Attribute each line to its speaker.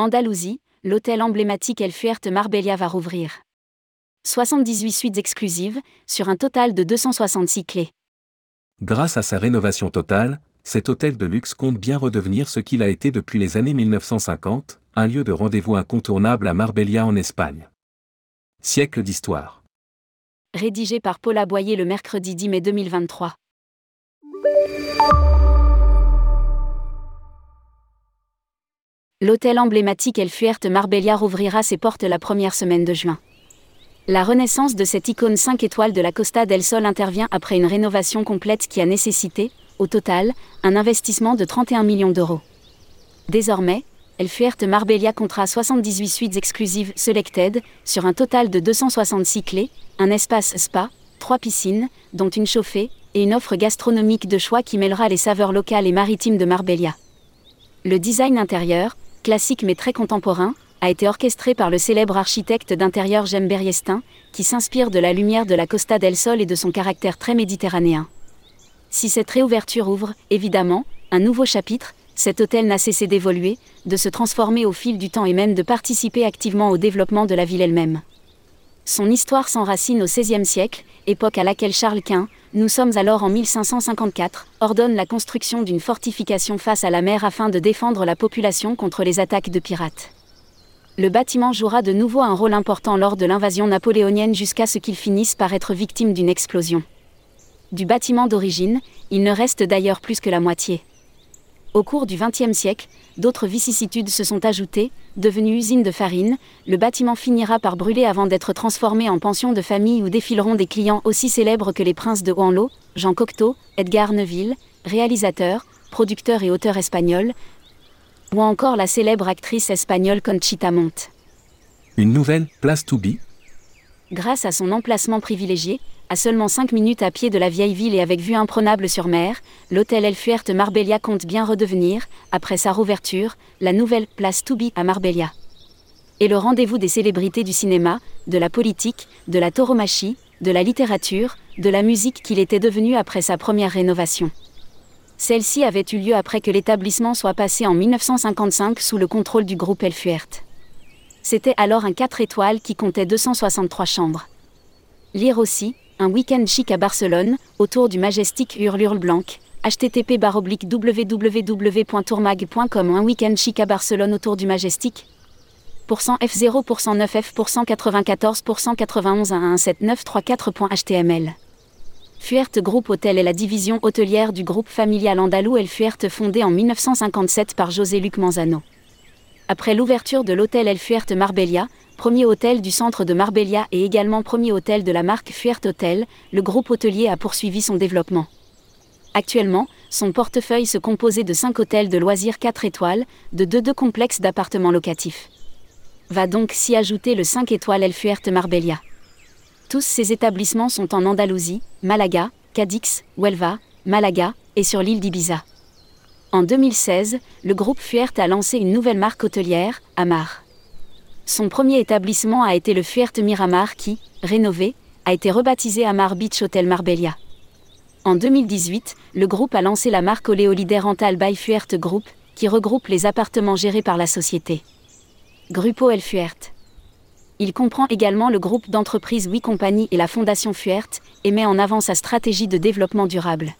Speaker 1: Andalousie, l'hôtel emblématique El Fuerte Marbella va rouvrir. 78 suites exclusives, sur un total de 266 clés.
Speaker 2: Grâce à sa rénovation totale, cet hôtel de luxe compte bien redevenir ce qu'il a été depuis les années 1950, un lieu de rendez-vous incontournable à Marbella en Espagne. Siècle d'histoire.
Speaker 1: Rédigé par Paula Boyer le mercredi 10 mai 2023. L'hôtel emblématique El Fuerte Marbella rouvrira ses portes la première semaine de juin. La renaissance de cette icône 5 étoiles de la Costa del Sol intervient après une rénovation complète qui a nécessité, au total, un investissement de 31 millions d'euros. Désormais, El Fuerte Marbella comptera 78 suites exclusives Selected, sur un total de 266 clés, un espace spa, trois piscines, dont une chauffée, et une offre gastronomique de choix qui mêlera les saveurs locales et maritimes de Marbella. Le design intérieur, classique mais très contemporain, a été orchestré par le célèbre architecte d'intérieur Jem Berriestin, qui s'inspire de la lumière de la Costa del Sol et de son caractère très méditerranéen. Si cette réouverture ouvre, évidemment, un nouveau chapitre, cet hôtel n'a cessé d'évoluer, de se transformer au fil du temps et même de participer activement au développement de la ville elle-même. Son histoire s'enracine au XVIe siècle, époque à laquelle Charles Quint, nous sommes alors en 1554, ordonne la construction d'une fortification face à la mer afin de défendre la population contre les attaques de pirates. Le bâtiment jouera de nouveau un rôle important lors de l'invasion napoléonienne jusqu'à ce qu'il finisse par être victime d'une explosion. Du bâtiment d'origine, il ne reste d'ailleurs plus que la moitié. Au cours du XXe siècle, d'autres vicissitudes se sont ajoutées, devenu usine de farine, le bâtiment finira par brûler avant d'être transformé en pension de famille où défileront des clients aussi célèbres que les princes de Hohenlohe, Jean Cocteau, Edgar Neville, réalisateur, producteur et auteur espagnol, ou encore la célèbre actrice espagnole Conchita Montt.
Speaker 2: Une nouvelle place to be?
Speaker 1: Grâce à son emplacement privilégié, à seulement 5 minutes à pied de la vieille ville et avec vue imprenable sur mer, l'hôtel El Fuerte Marbella compte bien redevenir, après sa rouverture, la nouvelle place to be à Marbella. Et le rendez-vous des célébrités du cinéma, de la politique, de la tauromachie, de la littérature, de la musique qu'il était devenu après sa première rénovation. Celle-ci avait eu lieu après que l'établissement soit passé en 1955 sous le contrôle du groupe El Fuerte. C'était alors un 4 étoiles qui comptait 263 chambres. Lire aussi, un week-end chic à Barcelone, autour du Majestic Hurlure Blanc, http www.tourmag.com Un week-end chic à Barcelone autour du Majestic Pourcent F0%, 9F%, 94%, 91 17934.html Fuerte Group Hôtel est la division hôtelière du groupe familial andalou. El Fuerte fondé en 1957 par José-Luc Manzano. Après l'ouverture de l'hôtel El Fuerte Marbella, premier hôtel du centre de Marbella et également premier hôtel de la marque Fuerte Hotel, le groupe hôtelier a poursuivi son développement. Actuellement, son portefeuille se composait de 5 hôtels de loisirs 4 étoiles, de 2 deux complexes d'appartements locatifs. Va donc s'y ajouter le 5 étoiles El Fuerte Marbella. Tous ces établissements sont en Andalousie, Malaga, Cadix, Huelva, Malaga et sur l'île d'Ibiza. En 2016, le groupe Fuerte a lancé une nouvelle marque hôtelière, Amar. Son premier établissement a été le Fuerte Miramar qui, rénové, a été rebaptisé Amar Beach Hotel Marbella. En 2018, le groupe a lancé la marque Oleolide Rental by Fuerte Group, qui regroupe les appartements gérés par la société. Grupo El Fuerte. Il comprend également le groupe d'entreprises Oui Compagnie et la Fondation Fuerte, et met en avant sa stratégie de développement durable.